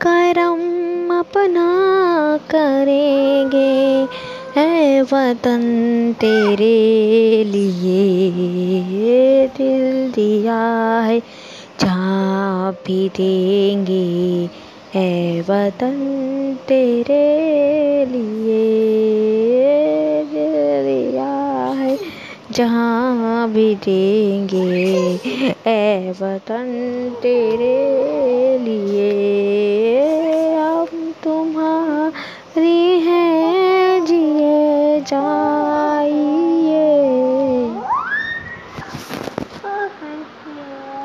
करम अपना करेंगे। है वतन तेरे लिए दिल दिया है जहाँ भी देंगे। है वतन तेरे लिए दिल दिया है जहाँ भी देंगे। ए वतन तेरे री है जिए जाइए। oh,